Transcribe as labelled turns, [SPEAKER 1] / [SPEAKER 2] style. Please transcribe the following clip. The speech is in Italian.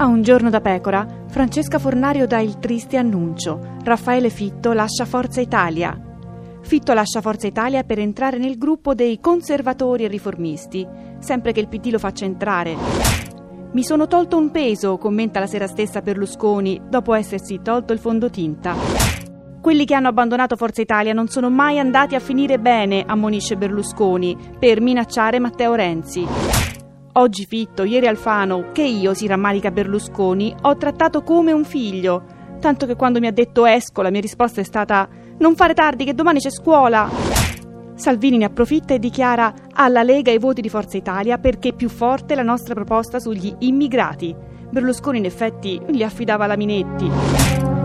[SPEAKER 1] A un giorno da pecora, Francesca Fornario dà il triste annuncio. Raffaele Fitto lascia Forza Italia. Fitto lascia Forza Italia per entrare nel gruppo dei conservatori e riformisti, sempre che il PD lo faccia entrare. Mi sono tolto un peso, commenta la sera stessa Berlusconi, dopo essersi tolto il fondotinta. Quelli che hanno abbandonato Forza Italia non sono mai andati a finire bene, ammonisce Berlusconi, per minacciare Matteo Renzi. Oggi Fitto, ieri Alfano, che io, si rammarica Berlusconi, ho trattato come un figlio. Tanto che quando mi ha detto esco, la mia risposta è stata non fare tardi che domani c'è scuola. Salvini ne approfitta e dichiara alla Lega i voti di Forza Italia perché è più forte la nostra proposta sugli immigrati. Berlusconi in effetti li affidava alla Minetti.